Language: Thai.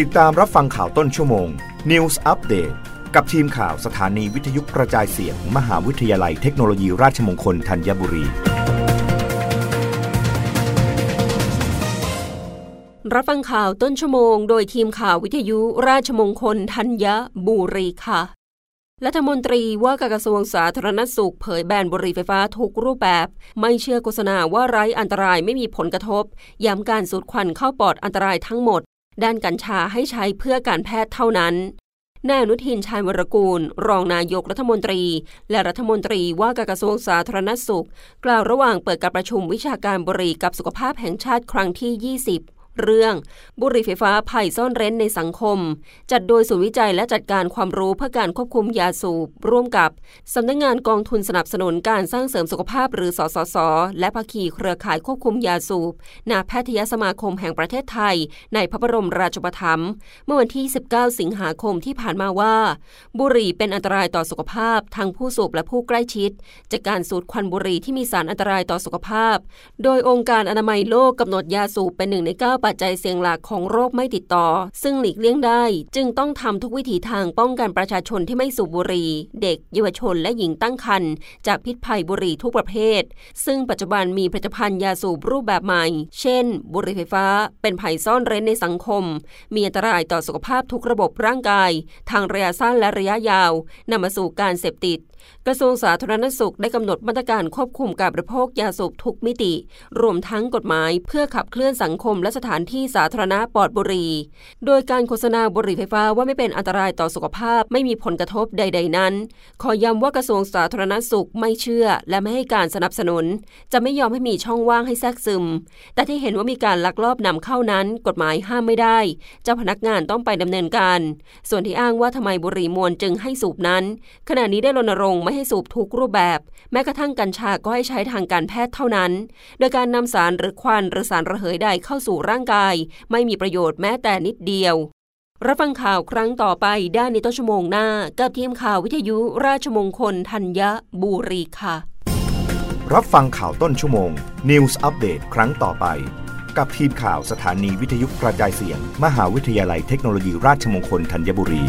ติดตามรับฟังข่าวต้นชั่วโมง News Update กับทีมข่าวสถานีวิทยุกระจายเสียงมมหาวิทยาลัยเทคโนโลยีราชมงคลธัญบุรี รับฟังข่าวต้นชั่วโมง โดยทีมข่าววิทยุราชมงคลธัญบุรีค่ะ รัฐมนตรีว่าการกระทรวงสาธารณสุขเผยแบนบุหรี่ไฟฟ้าทุกรูปแบบ ไม่เชื่อโฆษณาว่าไร้อันตรายไม่มีผลกระทบ ย้ำการสูดควันเข้าปอดอันตรายทั้งหมด ด้านกัญชาให้ใช้เพื่อการแพทย์เท่านั้นนายอนุทินชาญวรกูล รองนายกรัฐมนตรี และรัฐมนตรีว่าการกระทรวงสาธารณสุข กล่าวระหว่างเปิดการประชุมวิชาการบุหรี่กับสุขภาพแห่งชาติครั้งที่ 20 เรื่องบุหรี่ไฟฟ้าภัยซ่อนเร้นในสังคม จัดโดยศูนย์วิจัยและจัดการความรู้เพื่อการควบคุมยาสูบ ร่วมกับสำนักงงานกองทุนสนับสนุนการสร้างเสริมสุขภาพหรือสสส และภาคีเครือข่ายควบคุมยาสูบนาแพทยสมาคมแห่งประเทศไทย ในพระบรมราชูปถัมภ์เมื่อวันที่ 19 สิงหาคมที่ผ่านมาว่า บุหรี่เป็นอันตรายต่อสุขภาพทั้งผู้สูบและผู้ใกล้ชิด จากการสูดควันบุหรี่ที่มีสารอันตรายต่อสุขภาพ โดยองค์การอนามัยโลกกำหนดยาสูบเป็นหนึ่งใน9ปัจจัยเสี่ยงหลักของโรคไม่ติดต่อ ซึ่งหลีกเลี่ยงได้ จึงต้องทำทุกวิถีทางป้องกันประชาชนที่ไม่สูบบุหรี่ เด็ก เยาวชนและหญิงตั้งครรภ์จากพิษภัยบุหรี่ทุกประเภท ซึ่งปัจจุบันมีผลิตภัณฑ์ยาสูบรูปแบบใหม่ เช่น บุหรี่ไฟฟ้า เป็นภัยซ่อนเร้นในสังคม มีอันตรายต่อสุขภาพทุกระบบร่างกาย ทางระยะสั้นและระยะยาวนำมาสู่การเสพติด กระทรวงสาธารณสุขได้กำหนดมาตรการควบคุมการบริโภคยาสูบทุกมิติ รวมทั้งกฎหมายเพื่อขับเคลื่อนสังคมและสถานที่สาธารณะปลอดบุหรี่ โดยการโฆษณาบุหรี่ไฟฟ้าว่าไม่เป็นอันตรายต่อสุขภาพไม่มีผลกระทบใด ๆ นั้น ขอย้ำว่ากระทรวงสาธารณสุขไม่เชื่อ และไม่ให้การสนับสนุน จะไม่ยอมให้มีช่องว่างให้แทรกซึม แต่ที่เห็นว่ามีการลักลอบนำเข้านั้น กฎหมายห้ามไม่ได้ เจ้าพนักงานต้องไปดำเนินการ ส่วนที่อ้างว่าทำไมบุหรี่มวลจึงให้สูบนั้น ขณะนี้ได้รณรงค์ไม่ให้สูบทุกรูปแบบ แม้กระทั่งกัญชาก็ให้ใช้ทางการแพทย์เท่านั้น โดยการนำสารหรือควันหรือสารระเหยใดเข้าสู่ร่างกาย ไม่มีประโยชน์แม้แต่นิดเดียว รับฟังข่าวครั้งต่อไปด้านในต้นชั่วโมงหน้า กับทีมข่าววิทยุราชมงคลธัญบุรีค่ะ รับฟังข่าวต้นชั่วโมง News อัปเดตครั้งต่อไป กับทีมข่าวสถานีวิทยุกระจายเสียง มหาวิทยาลัยเทคโนโลยีราชมงคลธัญบุรี